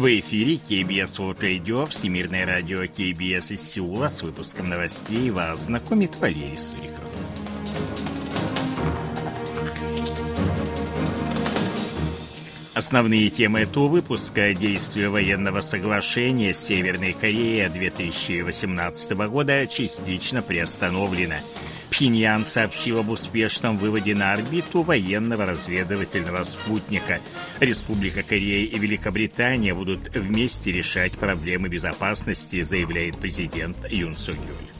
В эфире KBS World Radio, Всемирное радио KBS из Сеула с выпуском новостей вас знакомит Валерий Суриков. Основные темы этого выпуска – действие военного соглашения с Северной Кореей 2018 года частично приостановлено – Пхеньян сообщил об успешном выводе на орбиту военного разведывательного спутника. Республика Корея и Великобритания будут вместе решать проблемы безопасности, заявляет президент Юн Су Гюль.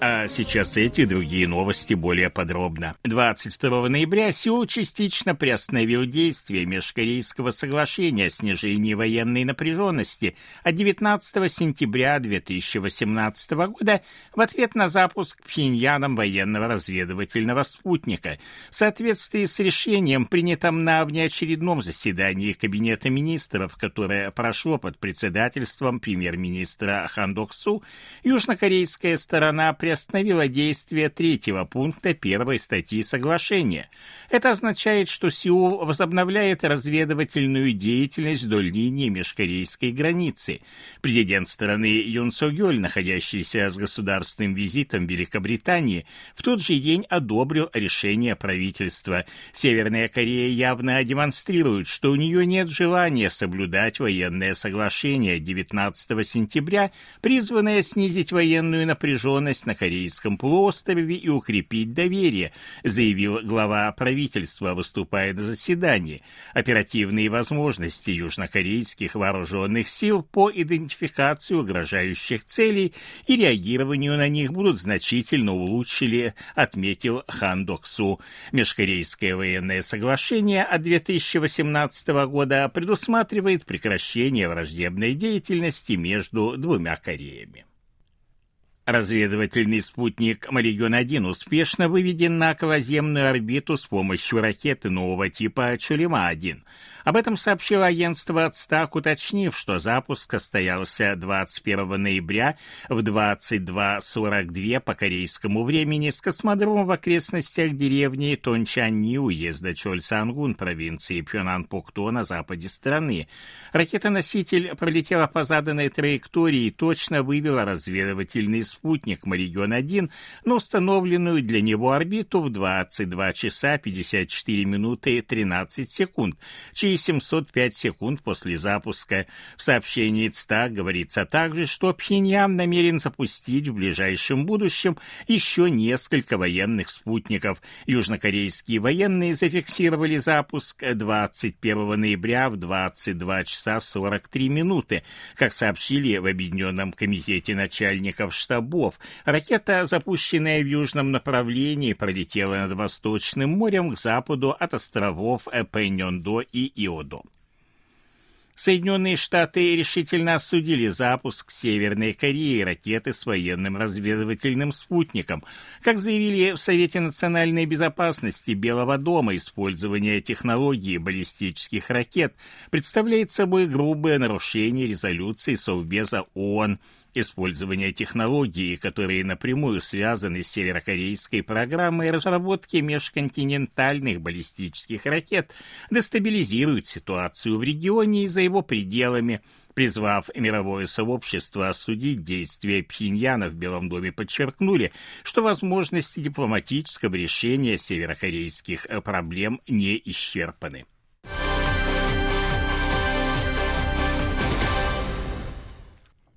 А сейчас эти и другие новости более подробно. 22 ноября Сеул частично приостановил действие Межкорейского соглашения о снижении военной напряженности, а 19 сентября 2018 года в ответ на запуск Пхеньяном военного разведывательного спутника. В соответствии с решением, принятым на внеочередном заседании Кабинета министров, которое прошло под председательством премьер-министра Хан Док Су, южнокорейская сторона приостановила действие третьего пункта первой статьи соглашения. Это означает, что Сеул возобновляет разведывательную деятельность вдоль линии межкорейской границы. Президент страны Юн Со Гёль, находящийся с государственным визитом в Великобритании, в тот же день одобрил решение правительства. Северная Корея явно демонстрирует, что у нее нет желания соблюдать военное соглашение 19 сентября, призванное снизить военную напряженность на Корейском полуострове и укрепить доверие, заявил глава правительства, выступая на заседании. Оперативные возможности южнокорейских вооруженных сил по идентификации угрожающих целей и реагированию на них будут значительно улучшили, отметил Хан Доксу. Межкорейское военное соглашение от 2018 года предусматривает прекращение враждебной деятельности между двумя Кореями. Разведывательный спутник «Маригон-1» успешно выведен на околоземную орбиту с помощью ракеты нового типа «Чулима-1». Об этом сообщило агентство «Ацтак», уточнив, что запуск состоялся 21 ноября в 22.42 по корейскому времени с космодрома в окрестностях деревни Тончанни уезда Чольсангун провинции Пьонан-Пукто на западе страны. Ракета-носитель пролетела по заданной траектории и точно вывела разведывательный спутник «Маригон-1» на установленную для него орбиту в 22 часа 54 минуты 13 секунд. Через 705 секунд после запуска. В сообщении ЦТА говорится также, что Пхеньян намерен запустить в ближайшем будущем еще несколько военных спутников. Южнокорейские военные зафиксировали запуск 21 ноября в 22 часа 43 минуты. Как сообщили в Объединенном комитете начальников штабов, ракета, запущенная в южном направлении, пролетела над Восточным морем к западу от островов Пэньондо и Иодо. Соединенные Штаты решительно осудили запуск Северной Кореи ракеты с военным разведывательным спутником. Как заявили в Совете национальной безопасности Белого дома, использование технологии баллистических ракет представляет собой грубое нарушение резолюции Совбеза ООН использование технологий, которые напрямую связаны с северокорейской программой разработки межконтинентальных баллистических ракет, дестабилизирует ситуацию в регионе и за его пределами, призвав мировое сообщество осудить действия Пхеньяна в Белом доме, подчеркнули, что возможности дипломатического решения северокорейских проблем не исчерпаны.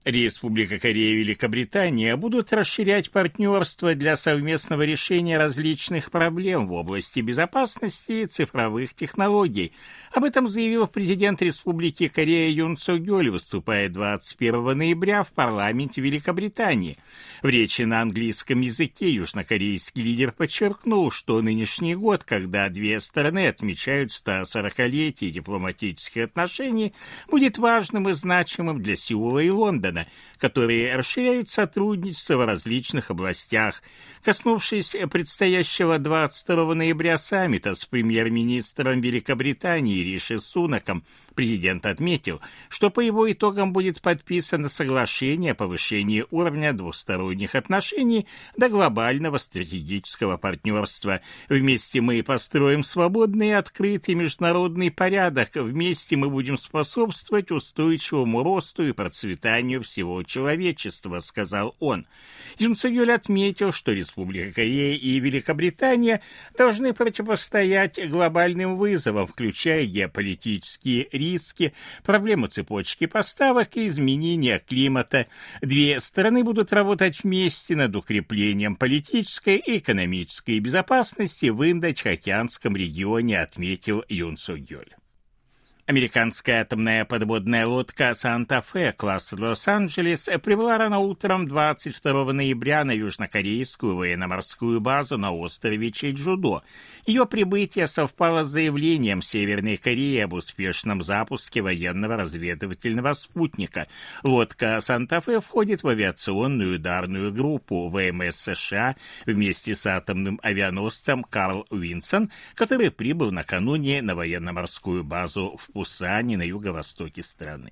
Республика Корея и Великобритания будут расширять партнерство для совместного решения различных проблем в области безопасности и цифровых технологий. Об этом заявил президент Республики Корея Юн Со Гёль, выступая 21 ноября в парламенте Великобритании. В речи на английском языке южнокорейский лидер подчеркнул, что нынешний год, когда две стороны отмечают 140-летие дипломатических отношений, будет важным и значимым для Сеула и Лондона Байдена, которые расширяют сотрудничество в различных областях. Коснувшись предстоящего 22 ноября саммита с премьер-министром Великобритании Риши Сунаком, Президент отметил, что по его итогам будет подписано соглашение о повышении уровня двусторонних отношений до глобального стратегического партнерства. Вместе мы построим свободный и открытый международный порядок. Вместе мы будем способствовать устойчивому росту и процветанию всего человечества, сказал он. Юн отметил, что Республика Корея и Великобритания должны противостоять глобальным вызовам, включая геополитические риски, проблему цепочки поставок и изменения климата. Две стороны будут работать вместе над укреплением политической и экономической безопасности в Индо-Тихоокеанском регионе, отметил Юн Сугёль. Американская атомная подводная лодка «Санта-Фе» класса «Лос-Анджелес» прибыла рано утром 22 ноября на южнокорейскую военно-морскую базу на острове Чеджудо. Ее прибытие совпало с заявлением Северной Кореи об успешном запуске военного разведывательного спутника. Лодка «Санта-Фе» входит в авиационную ударную группу ВМС США вместе с атомным авианосцем «Карл Уинсон», который прибыл накануне на военно-морскую базу в Пусане на юго-востоке страны.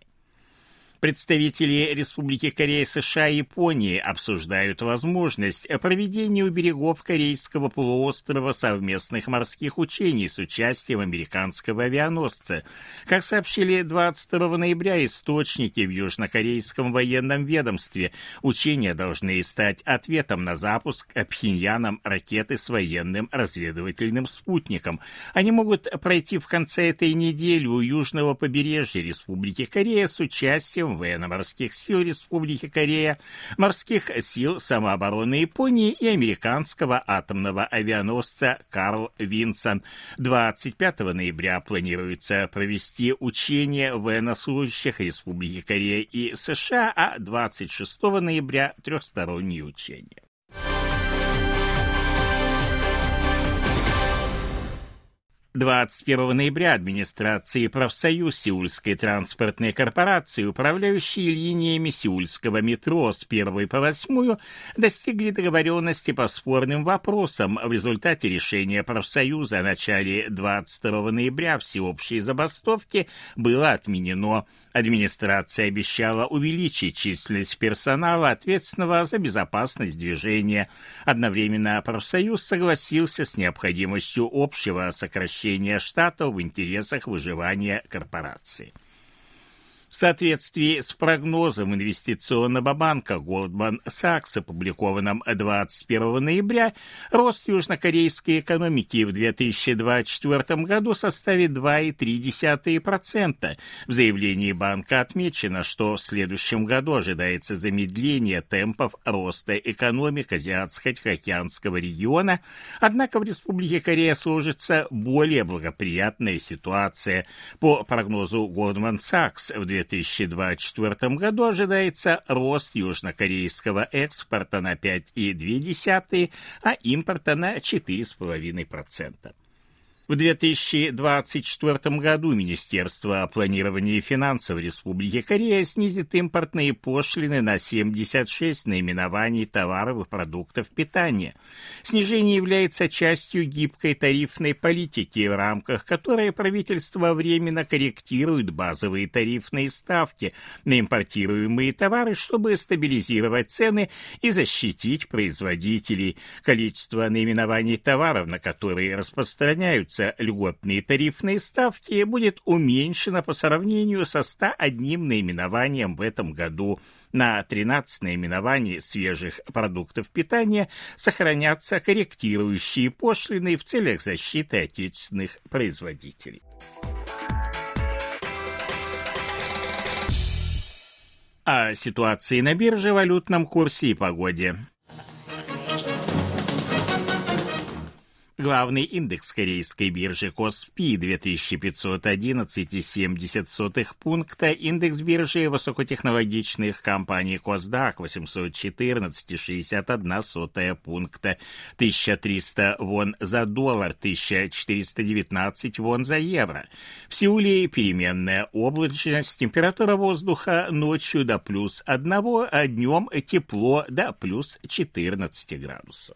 Представители Республики Корея, США и Японии обсуждают возможность проведения у берегов Корейского полуострова совместных морских учений с участием американского авианосца. Как сообщили 22 ноября источники в южнокорейском военном ведомстве, учения должны стать ответом на запуск Пхеньяном ракеты с военным разведывательным спутником. Они могут пройти в конце этой недели у южного побережья Республики Корея с участием составом военно-морских сил Республики Корея, морских сил самообороны Японии и американского атомного авианосца «Карл Винсон». 25 ноября планируется провести учения военнослужащих Республики Корея и США, а 26 ноября – трехсторонние учения. 21 ноября администрации профсоюз Сеульской транспортной корпорации, управляющие линиями сеульского метро с 1 по 8, достигли договоренности по спорным вопросам. В результате решения профсоюза о начале 22 ноября всеобщей забастовки было отменено. Администрация обещала увеличить численность персонала, ответственного за безопасность движения. Одновременно профсоюз согласился с необходимостью общего сокращения штата в интересах выживания корпорации. В соответствии с прогнозом инвестиционного банка Goldman Sachs, опубликованным 21 ноября, рост южнокорейской экономики в 2024 году составит 2,3%. В заявлении банка отмечено, что в следующем году ожидается замедление темпов роста экономик Азиатско-Тихоокеанского региона, однако в Республике Корея сложится более благоприятная ситуация. По прогнозу Goldman Sachs в 2024 году ожидается рост южнокорейского экспорта на 5,2, а импорта на 4,5%. В 2024 году Министерство планирования и финансов Республики Корея снизит импортные пошлины на 76 наименований товаров и продуктов питания. Снижение является частью гибкой тарифной политики, в рамках которой правительство временно корректирует базовые тарифные ставки на импортируемые товары, чтобы стабилизировать цены и защитить производителей. Количество наименований товаров, на которые распространяются повышаются льготные тарифные ставки, будет уменьшено по сравнению со 101 наименованием в этом году. На 13 наименований свежих продуктов питания сохранятся корректирующие пошлины в целях защиты отечественных производителей. О ситуации на бирже, валютном курсе и погоде. Главный индекс корейской биржи Коспи 2511,70 пункта, индекс биржи высокотехнологичных компаний Косдак 814,61 пункта, 1300 вон за доллар, 1419 вон за евро. В Сеуле переменная облачность, температура воздуха ночью до плюс 1, а днем тепло до плюс 14 градусов.